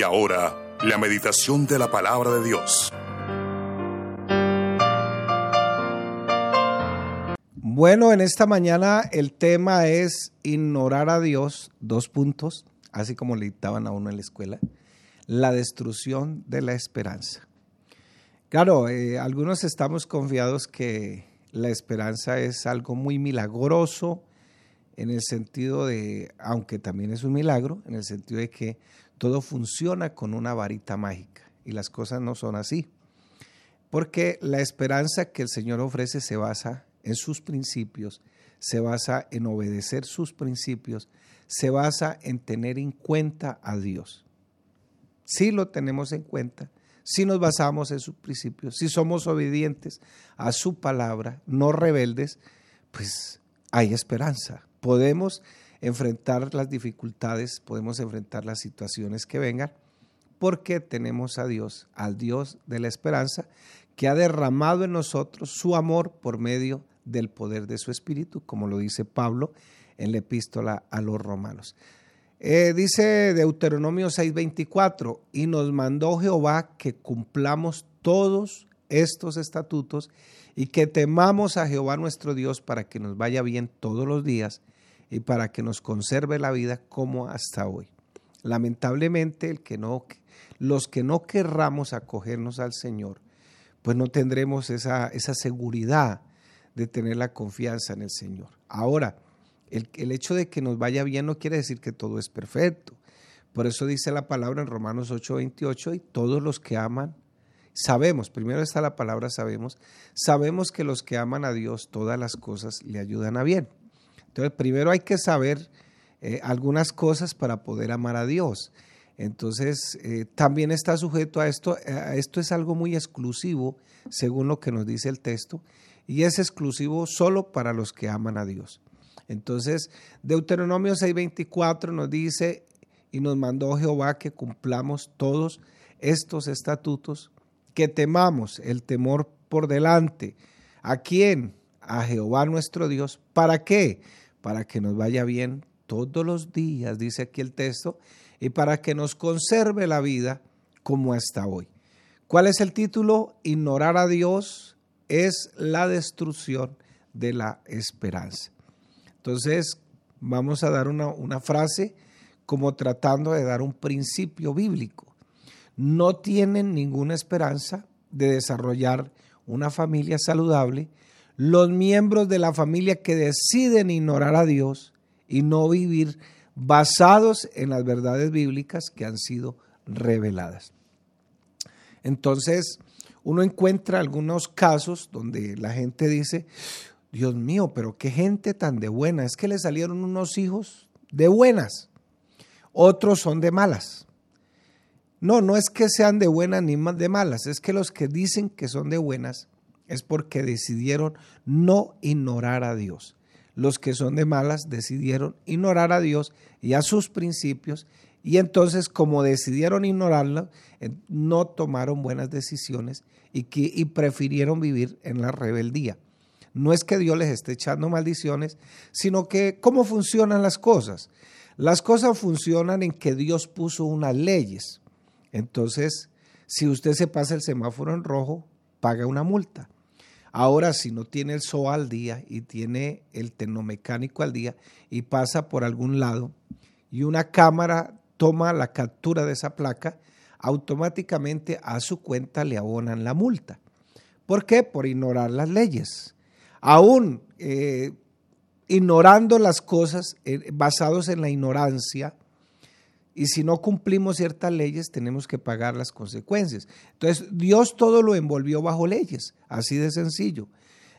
Y ahora, la meditación de la palabra de Dios. Bueno, en esta mañana el tema es ignorar a Dios, dos puntos, así como le dictaban a uno en la escuela, la destrucción de la esperanza. Claro, eh, algunos estamos confiados que la esperanza es algo muy milagroso, en el sentido de, aunque también es un milagro, en el sentido de que todo funciona con una varita mágica y las cosas no son así. Porque la esperanza que el Señor ofrece se basa en sus principios, se basa en obedecer sus principios, se basa en tener en cuenta a Dios. Si lo tenemos en cuenta, si nos basamos en sus principios, si somos obedientes a su palabra, no rebeldes, pues hay esperanza. Podemos enfrentar las dificultades, podemos enfrentar las situaciones que vengan, porque tenemos a Dios, al Dios de la esperanza, que ha derramado en nosotros su amor por medio del poder de su Espíritu, como lo dice Pablo en la epístola a los romanos. Eh, dice Deuteronomio 6:24, y nos mandó Jehová que cumplamos todos estos estatutos y que temamos a Jehová nuestro Dios para que nos vaya bien todos los días y para que nos conserve la vida como hasta hoy. Lamentablemente, el que no, los que no querramos acogernos al Señor, pues no tendremos esa, esa seguridad de tener la confianza en el Señor. Ahora, el, el hecho de que nos vaya bien no quiere decir que todo es perfecto. Por eso dice la palabra en Romanos 8:28, y todos los que aman, sabemos, primero está la palabra sabemos, sabemos que los que aman a Dios, todas las cosas le ayudan a bien. Entonces, primero hay que saber eh, algunas cosas para poder amar a Dios. Entonces, eh, también está sujeto a esto, esto es algo muy exclusivo, según lo que nos dice el texto, y es exclusivo solo para los que aman a Dios. Entonces, Deuteronomio 6:24 nos dice, y nos mandó Jehová que cumplamos todos estos estatutos, que temamos el temor por delante. ¿A quién? A Jehová nuestro Dios. ¿Para qué? Para que nos vaya bien todos los días, dice aquí el texto, y para que nos conserve la vida como hasta hoy. ¿Cuál es el título? Ignorar a Dios es la destrucción de la esperanza. Entonces, vamos a dar una, una frase como tratando de dar un principio bíblico. No tienen ninguna esperanza de desarrollar una familia saludable los miembros de la familia que deciden ignorar a Dios y no vivir basados en las verdades bíblicas que han sido reveladas. Entonces, uno encuentra algunos casos donde la gente dice, Dios mío, pero qué gente tan de buena, es que le salieron unos hijos de buenas, otros son de malas. No, no es que sean de buenas ni de malas, es que los que dicen que son de buenas es porque decidieron no ignorar a Dios. Los que son de malas decidieron ignorar a Dios y a sus principios y entonces como decidieron ignorarlo, no tomaron buenas decisiones y, y prefirieron vivir en la rebeldía. No es que Dios les esté echando maldiciones, sino que cómo funcionan las cosas. Las cosas funcionan en que Dios puso unas leyes. Entonces, si usted se pasa el semáforo en rojo, paga una multa. Ahora, si no tiene el SOA al día y tiene el tecnomecánico al día y pasa por algún lado y una cámara toma la captura de esa placa, automáticamente a su cuenta le abonan la multa. ¿Por qué? Por ignorar las leyes. Aún eh, ignorando las cosas eh, basados en la ignorancia, y si no cumplimos ciertas leyes tenemos que pagar las consecuencias. Entonces, Dios todo lo envolvió bajo leyes, así de sencillo.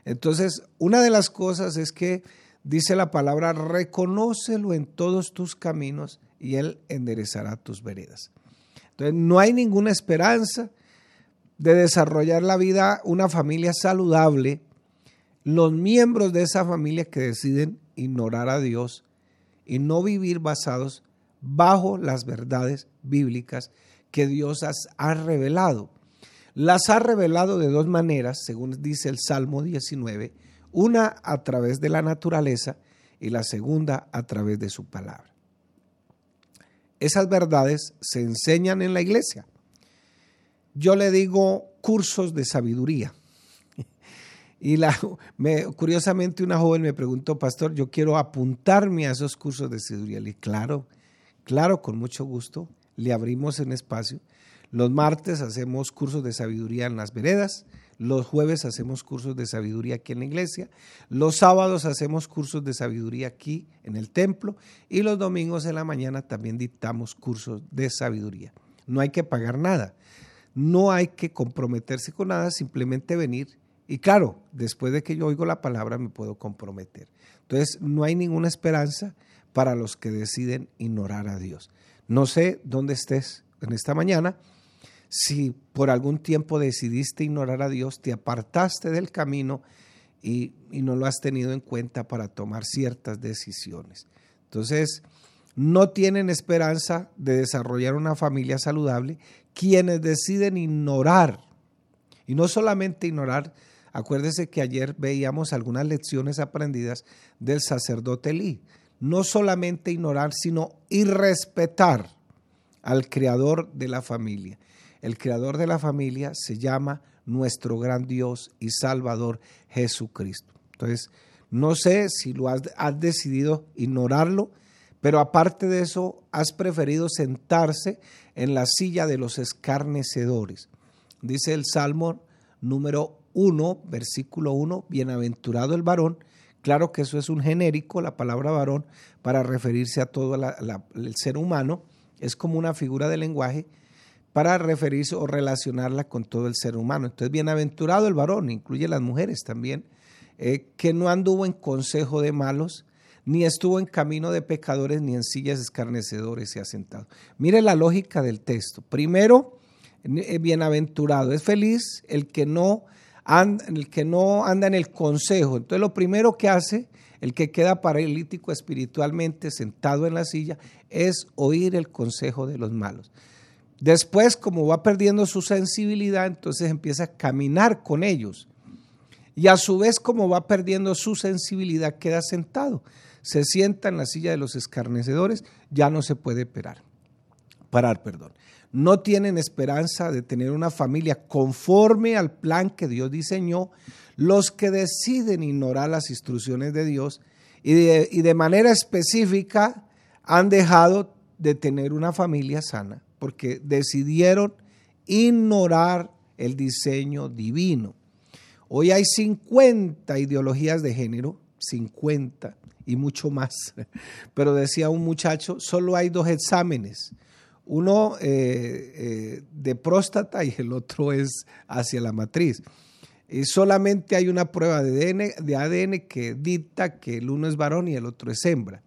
Entonces, una de las cosas es que dice la palabra, reconócelo en todos tus caminos y Él enderezará tus veredas. Entonces, no hay ninguna esperanza de desarrollar la vida, una familia saludable, los miembros de esa familia que deciden ignorar a Dios y no vivir basados bajo las verdades bíblicas que Dios ha revelado. Las ha revelado de dos maneras, según dice el Salmo 19, una a través de la naturaleza y la segunda a través de su palabra. esas verdades se enseñan en la iglesia. Yo le digo cursos de sabiduría. Y la, me, curiosamente una joven me preguntó, pastor, yo quiero apuntarme a esos cursos de sabiduría. Le dije, claro, claro, con mucho gusto. Le abrimos en espacio. Los martes hacemos cursos de sabiduría en las veredas. Los jueves hacemos cursos de sabiduría aquí en la iglesia. Los sábados hacemos cursos de sabiduría aquí en el templo. Y los domingos en la mañana también dictamos cursos de sabiduría. No hay que pagar nada. No hay que comprometerse con nada, simplemente venir y claro, después de que yo oigo la palabra me puedo comprometer. Entonces, no hay ninguna esperanza para los que deciden ignorar a Dios. No sé dónde estés en esta mañana. Si por algún tiempo decidiste ignorar a Dios, te apartaste del camino y, no lo has tenido en cuenta para tomar ciertas decisiones. Entonces, no tienen esperanza de desarrollar una familia saludable quienes deciden ignorar, y no solamente ignorar, Acuérdese que ayer veíamos algunas lecciones aprendidas del sacerdote Elí. No solamente ignorar, sino irrespetar al creador de la familia. El creador de la familia se llama nuestro gran Dios y Salvador Jesucristo. Entonces, no sé si lo has, decidido ignorarlo, pero aparte de eso, has preferido sentarse en la silla de los escarnecedores. Dice el Salmo número 1, versículo 1, bienaventurado el varón. Claro que eso es un genérico, la palabra varón, para referirse a todo el ser humano. Es como una figura de lenguaje para referirse o relacionarla con todo el ser humano. Entonces, bienaventurado el varón, incluye las mujeres también, eh, que no anduvo en consejo de malos, ni estuvo en camino de pecadores, ni en sillas escarnecedores y asentado. Mire la lógica del texto. Primero, eh, bienaventurado, es feliz el que no el que no anda en el consejo. Entonces lo primero que hace el que queda paralítico espiritualmente sentado en la silla es oír el consejo de los malos. Después, como va perdiendo su sensibilidad, entonces empieza a caminar con ellos. Y a su vez, como va perdiendo su sensibilidad, queda sentado. Se sienta en la silla de los escarnecedores, ya no se puede parar. Parar, perdón no tienen esperanza de tener una familia conforme al plan que Dios diseñó, los que deciden ignorar las instrucciones de Dios y de, manera específica han dejado de tener una familia sana porque decidieron ignorar el diseño divino. Hoy hay 50 ideologías de género, 50 y mucho más. Pero decía un muchacho, solo hay dos exámenes uno eh, eh, de próstata y el otro es hacia la matriz. Y solamente hay una prueba de ADN, de ADN que dicta que el uno es varón y el otro es hembra.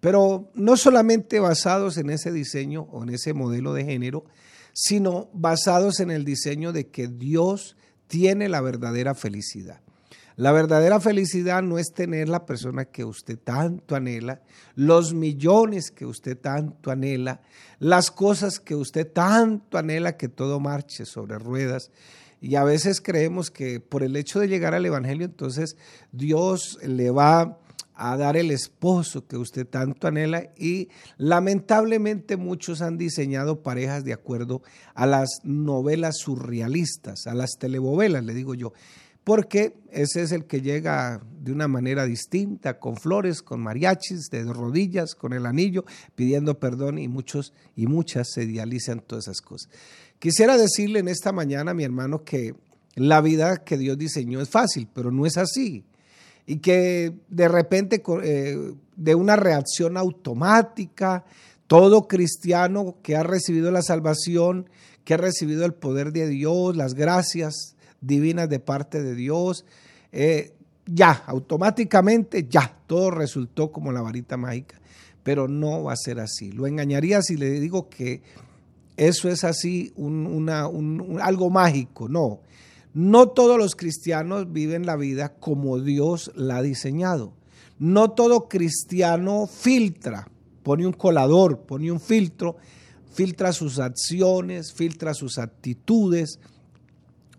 Pero no solamente basados en ese diseño o en ese modelo de género, sino basados en el diseño de que Dios tiene la verdadera felicidad. La verdadera felicidad no es tener la persona que usted tanto anhela, los millones que usted tanto anhela, las cosas que usted tanto anhela que todo marche sobre ruedas. Y a veces creemos que por el hecho de llegar al Evangelio, entonces Dios le va a dar el esposo que usted tanto anhela y lamentablemente muchos han diseñado parejas de acuerdo a las novelas surrealistas, a las telenovelas, le digo yo porque ese es el que llega de una manera distinta, con flores, con mariachis, de rodillas, con el anillo, pidiendo perdón y muchos y muchas se idealizan todas esas cosas. Quisiera decirle en esta mañana, mi hermano, que la vida que Dios diseñó es fácil, pero no es así. Y que de repente, eh, de una reacción automática, todo cristiano que ha recibido la salvación, que ha recibido el poder de Dios, las gracias, divinas de parte de Dios. Eh, ya, automáticamente, ya, todo resultó como la varita mágica, pero no va a ser así. Lo engañaría si le digo que eso es así, una, algo mágico, no. No todos los cristianos viven la vida como Dios la ha diseñado. No todo cristiano filtra, pone un colador, pone un filtro, filtra sus acciones, filtra sus actitudes,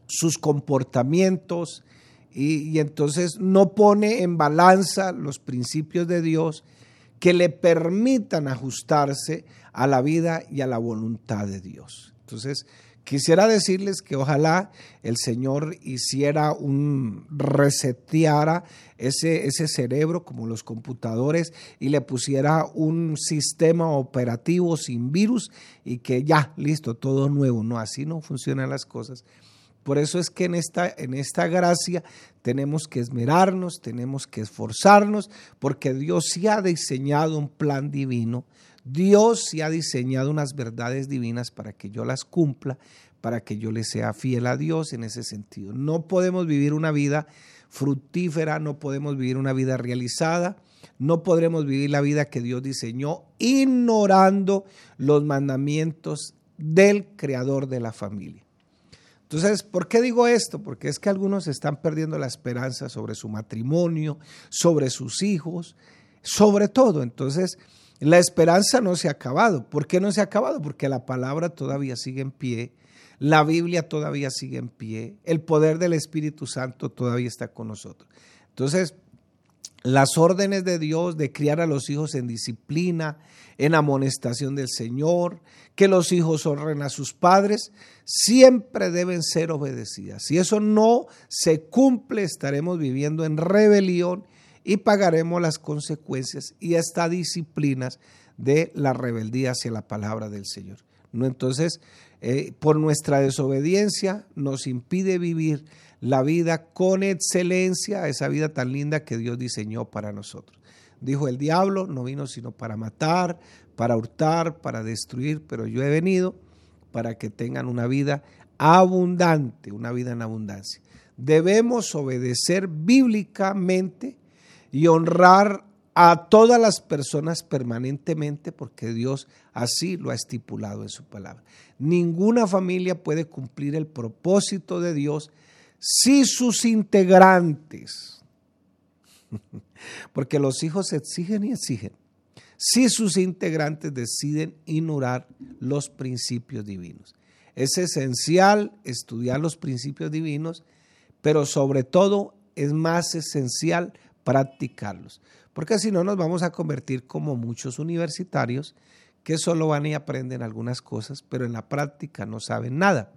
sus comportamientos y, entonces no pone en balanza los principios de Dios que le permitan ajustarse a la vida y a la voluntad de Dios. Entonces, quisiera decirles que ojalá el Señor hiciera un, reseteara ese, ese cerebro como los computadores y le pusiera un sistema operativo sin virus y que ya, listo, todo nuevo. No, así no funcionan las cosas. Por eso es que en esta, en esta gracia tenemos que esmerarnos, tenemos que esforzarnos, porque Dios sí ha diseñado un plan divino, Dios sí ha diseñado unas verdades divinas para que yo las cumpla, para que yo le sea fiel a Dios en ese sentido. No podemos vivir una vida fructífera, no podemos vivir una vida realizada, no podremos vivir la vida que Dios diseñó ignorando los mandamientos del creador de la familia. Entonces, ¿por qué digo esto? Porque es que algunos están perdiendo la esperanza sobre su matrimonio, sobre sus hijos, sobre todo. Entonces, la esperanza no se ha acabado. ¿Por qué no se ha acabado? Porque la palabra todavía sigue en pie, la Biblia todavía sigue en pie, el poder del Espíritu Santo todavía está con nosotros. Entonces, las órdenes de Dios de criar a los hijos en disciplina, en amonestación del Señor, que los hijos honren a sus padres, siempre deben ser obedecidas. Si eso no se cumple, estaremos viviendo en rebelión y pagaremos las consecuencias y hasta disciplinas de la rebeldía hacia la palabra del Señor. ¿No? Entonces, eh, por nuestra desobediencia nos impide vivir la vida con excelencia, esa vida tan linda que Dios diseñó para nosotros. Dijo el diablo, no vino sino para matar, para hurtar, para destruir, pero yo he venido para que tengan una vida abundante, una vida en abundancia. Debemos obedecer bíblicamente y honrar a todas las personas permanentemente porque Dios así lo ha estipulado en su palabra. Ninguna familia puede cumplir el propósito de Dios si sus integrantes, porque los hijos exigen y exigen, si sus integrantes deciden ignorar los principios divinos. Es esencial estudiar los principios divinos, pero sobre todo es más esencial practicarlos, porque si no nos vamos a convertir como muchos universitarios que solo van y aprenden algunas cosas, pero en la práctica no saben nada.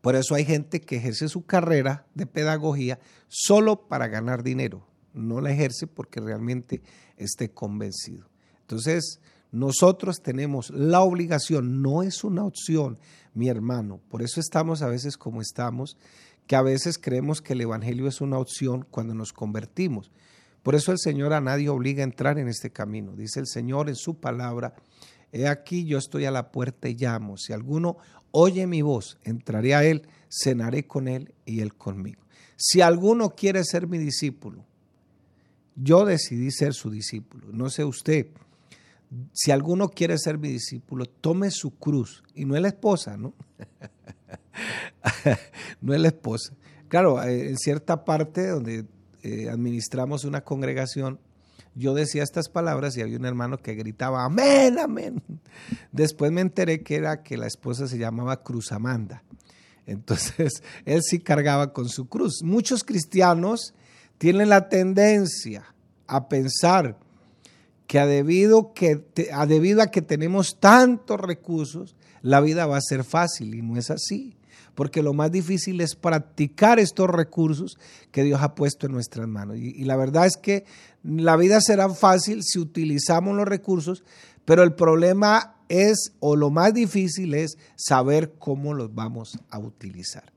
Por eso hay gente que ejerce su carrera de pedagogía solo para ganar dinero. No la ejerce porque realmente esté convencido. Entonces, nosotros tenemos la obligación, no es una opción, mi hermano. Por eso estamos a veces como estamos, que a veces creemos que el Evangelio es una opción cuando nos convertimos. Por eso el Señor a nadie obliga a entrar en este camino. Dice el Señor en su palabra, he aquí yo estoy a la puerta y llamo. Si alguno oye mi voz, entraré a él, cenaré con él y él conmigo. Si alguno quiere ser mi discípulo, yo decidí ser su discípulo, no sé usted. Si alguno quiere ser mi discípulo, tome su cruz. Y no es la esposa, ¿no? no es la esposa. Claro, eh, en cierta parte donde eh, administramos una congregación, yo decía estas palabras y había un hermano que gritaba, amén, amén. Después me enteré que era que la esposa se llamaba Cruz Amanda. Entonces, él sí cargaba con su cruz. Muchos cristianos tienen la tendencia a pensar que a debido, que debido a que tenemos tantos recursos, la vida va a ser fácil y no es así porque lo más difícil es practicar estos recursos que Dios ha puesto en nuestras manos. Y, la verdad es que la vida será fácil si utilizamos los recursos, pero el problema es, o lo más difícil es saber cómo los vamos a utilizar.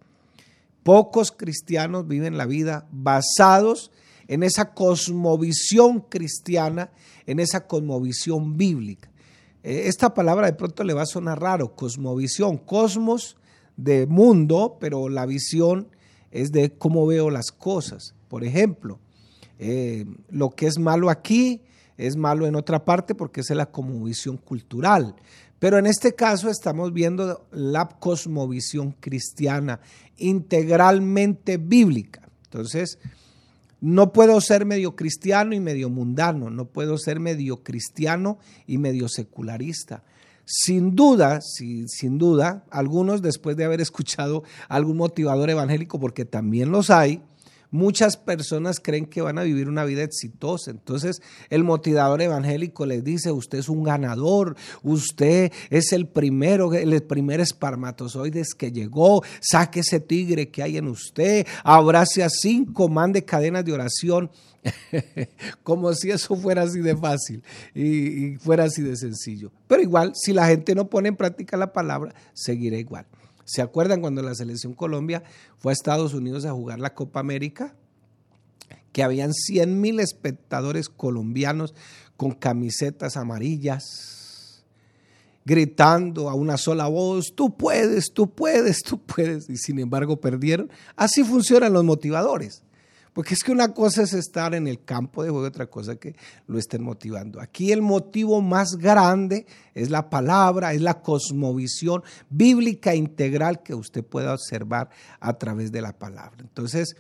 Pocos cristianos viven la vida basados en esa cosmovisión cristiana, en esa cosmovisión bíblica. Eh, esta palabra de pronto le va a sonar raro, cosmovisión. Cosmos de mundo, pero la visión es de cómo veo las cosas. Por ejemplo, eh, lo que es malo aquí es malo en otra parte porque es la cosmovisión cultural. Pero en este caso estamos viendo la cosmovisión cristiana, integralmente bíblica. Entonces, no puedo ser medio cristiano y medio mundano, no puedo ser medio cristiano y medio secularista. Sin duda, sin duda, algunos después de haber escuchado algún motivador evangélico, porque también los hay, muchas personas creen que van a vivir una vida exitosa. Entonces el motivador evangélico les dice, usted es un ganador, usted es el primero, el primer espermatozoide que llegó, saque ese tigre que hay en usted, abrace a cinco, mande cadenas de oración. Como si eso fuera así de fácil y fuera así de sencillo. Pero igual, si la gente no pone en práctica la palabra, seguirá igual. ¿Se acuerdan cuando la selección Colombia fue a Estados Unidos a jugar la Copa América? Que habían 100 mil espectadores colombianos con camisetas amarillas, gritando a una sola voz, tú puedes, tú puedes, tú puedes, y sin embargo perdieron. Así funcionan los motivadores. Porque es que una cosa es estar en el campo de juego otra cosa que lo estén motivando. Aquí el motivo más grande es la palabra, es la cosmovisión bíblica integral que usted pueda observar a través de la palabra. Entonces,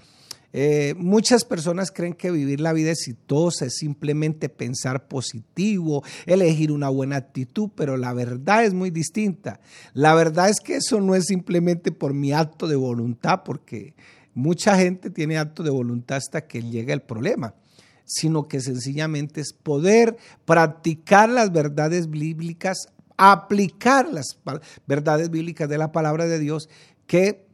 eh, muchas personas creen que vivir la vida exitosa es simplemente pensar positivo, elegir una buena actitud, pero la verdad es muy distinta. La verdad es que eso no es simplemente por mi acto de voluntad, porque Mucha gente tiene acto de voluntad hasta que llega el problema, sino que sencillamente es poder practicar las verdades bíblicas, aplicar las verdades bíblicas de la palabra de Dios que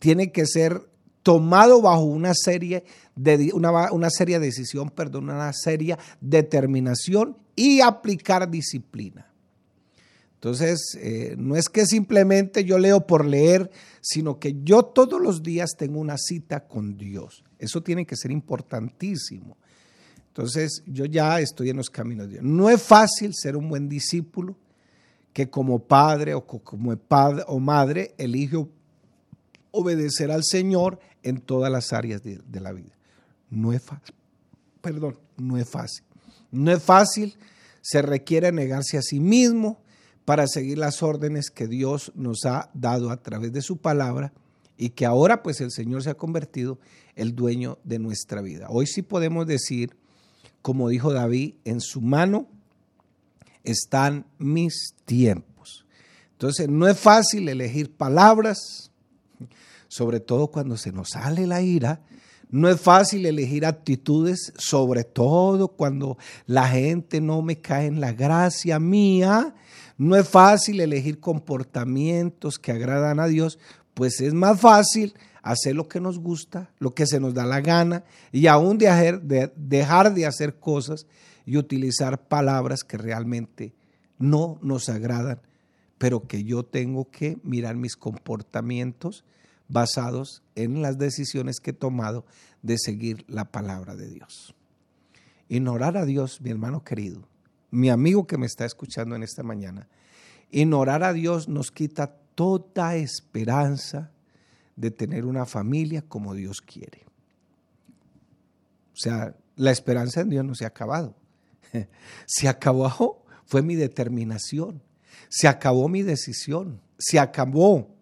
tiene que ser tomado bajo una serie de una, una seria decisión, perdón, una seria determinación y aplicar disciplina. Entonces, eh, no es que simplemente yo leo por leer, sino que yo todos los días tengo una cita con Dios. Eso tiene que ser importantísimo. Entonces, yo ya estoy en los caminos de Dios. No es fácil ser un buen discípulo que como padre o como padre o madre elige obedecer al Señor en todas las áreas de, de la vida. No es fácil. Perdón, no es fácil. No es fácil. Se requiere negarse a sí mismo para seguir las órdenes que Dios nos ha dado a través de su palabra y que ahora pues el Señor se ha convertido el dueño de nuestra vida. Hoy sí podemos decir, como dijo David, en su mano están mis tiempos. Entonces no es fácil elegir palabras, sobre todo cuando se nos sale la ira. No es fácil elegir actitudes, sobre todo cuando la gente no me cae en la gracia mía no es fácil elegir comportamientos que agradan a Dios, pues es más fácil hacer lo que nos gusta, lo que se nos da la gana, y aún de, dejar de hacer cosas y utilizar palabras que realmente no nos agradan, pero que yo tengo que mirar mis comportamientos basados en las decisiones que he tomado de seguir la palabra de Dios. Ignorar a Dios, mi hermano querido, mi amigo que me está escuchando en esta mañana, ignorar a Dios nos quita toda esperanza de tener una familia como Dios quiere. O sea, la esperanza en Dios no se ha acabado. Se acabó, fue mi determinación. Se acabó mi decisión. Se acabó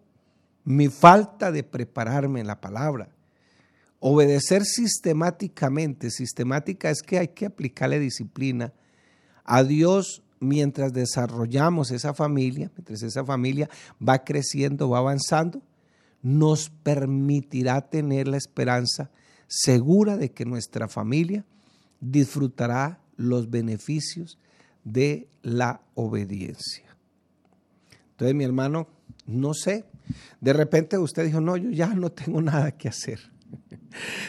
mi falta de prepararme en la palabra. Obedecer sistemáticamente, sistemática es que hay que aplicarle disciplina a Dios mientras desarrollamos esa familia, mientras esa familia va creciendo, va avanzando, nos permitirá tener la esperanza segura de que nuestra familia disfrutará los beneficios de la obediencia. Entonces, mi hermano, no sé, de repente usted dijo, no, yo ya no tengo nada que hacer.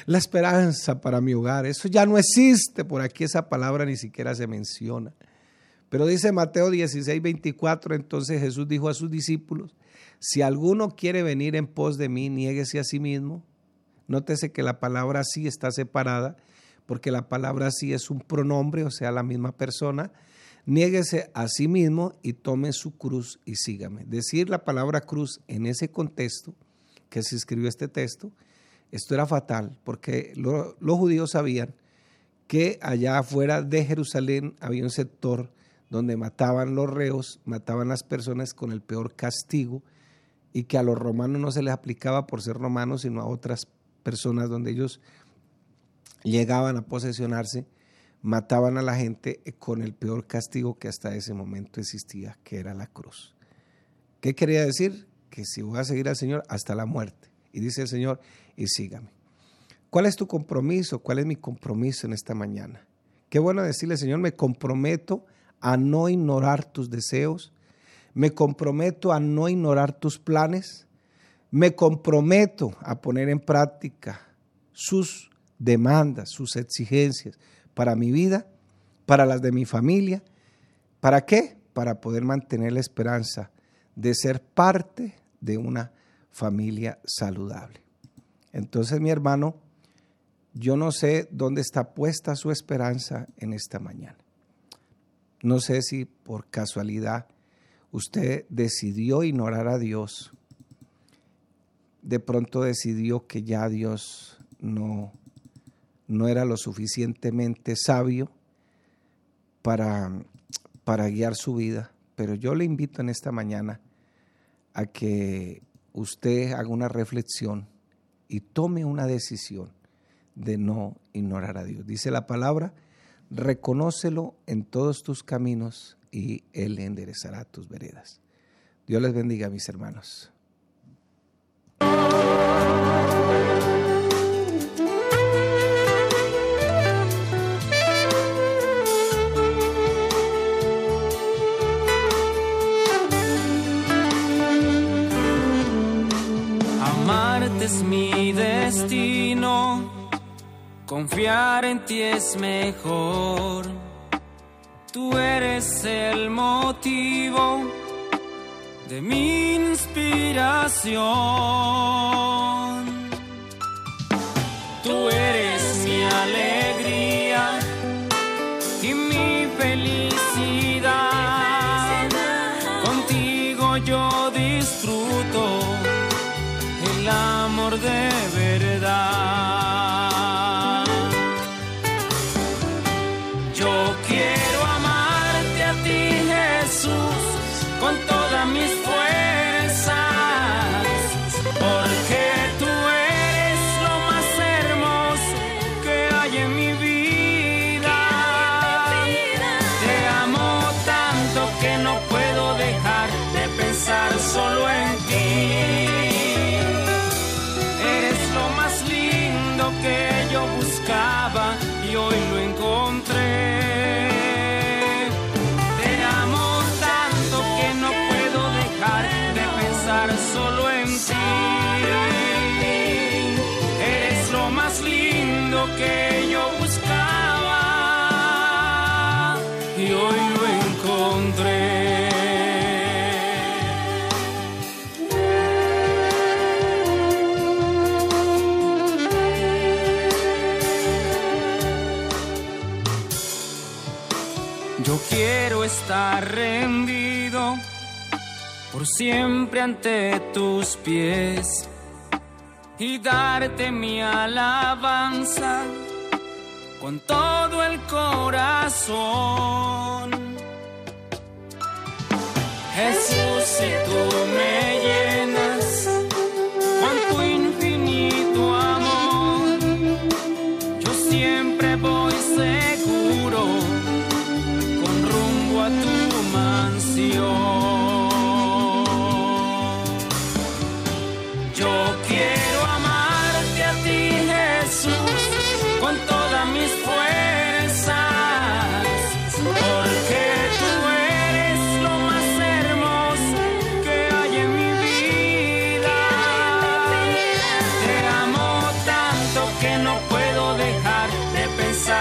La esperanza para mi hogar, eso ya no existe, por aquí esa palabra ni siquiera se menciona. Pero dice Mateo 16, 24, entonces Jesús dijo a sus discípulos, si alguno quiere venir en pos de mí, niéguese a sí mismo. Nótese que la palabra sí está separada, porque la palabra sí es un pronombre, o sea, la misma persona. Niéguese a sí mismo y tome su cruz y sígame. Decir la palabra cruz en ese contexto que se escribió este texto esto era fatal porque los judíos sabían que allá afuera de Jerusalén había un sector donde mataban los reos, mataban las personas con el peor castigo y que a los romanos no se les aplicaba por ser romanos, sino a otras personas donde ellos llegaban a posesionarse, mataban a la gente con el peor castigo que hasta ese momento existía, que era la cruz. ¿Qué quería decir? Que si voy a seguir al Señor hasta la muerte. Y dice el Señor, y sígame. ¿Cuál es tu compromiso? ¿Cuál es mi compromiso en esta mañana? Qué bueno decirle, Señor, me comprometo a no ignorar tus deseos, me comprometo a no ignorar tus planes, me comprometo a poner en práctica sus demandas, sus exigencias para mi vida, para las de mi familia. ¿Para qué? Para poder mantener la esperanza de ser parte de una familia saludable. Entonces, mi hermano, yo no sé dónde está puesta su esperanza en esta mañana. No sé si por casualidad usted decidió ignorar a Dios. De pronto decidió que ya Dios no, no era lo suficientemente sabio para, para guiar su vida. Pero yo le invito en esta mañana a que usted haga una reflexión y tome una decisión de no ignorar a Dios. Dice la palabra, reconócelo en todos tus caminos y Él enderezará tus veredas. Dios les bendiga, mis hermanos. Amarte es mi destino Confiar en ti es mejor. Tú eres el motivo de mi inspiración. Tú eres mi alegría encontré. Rendido por siempre ante tus pies y darte mi alabanza con todo el corazón. Jesús, si tú me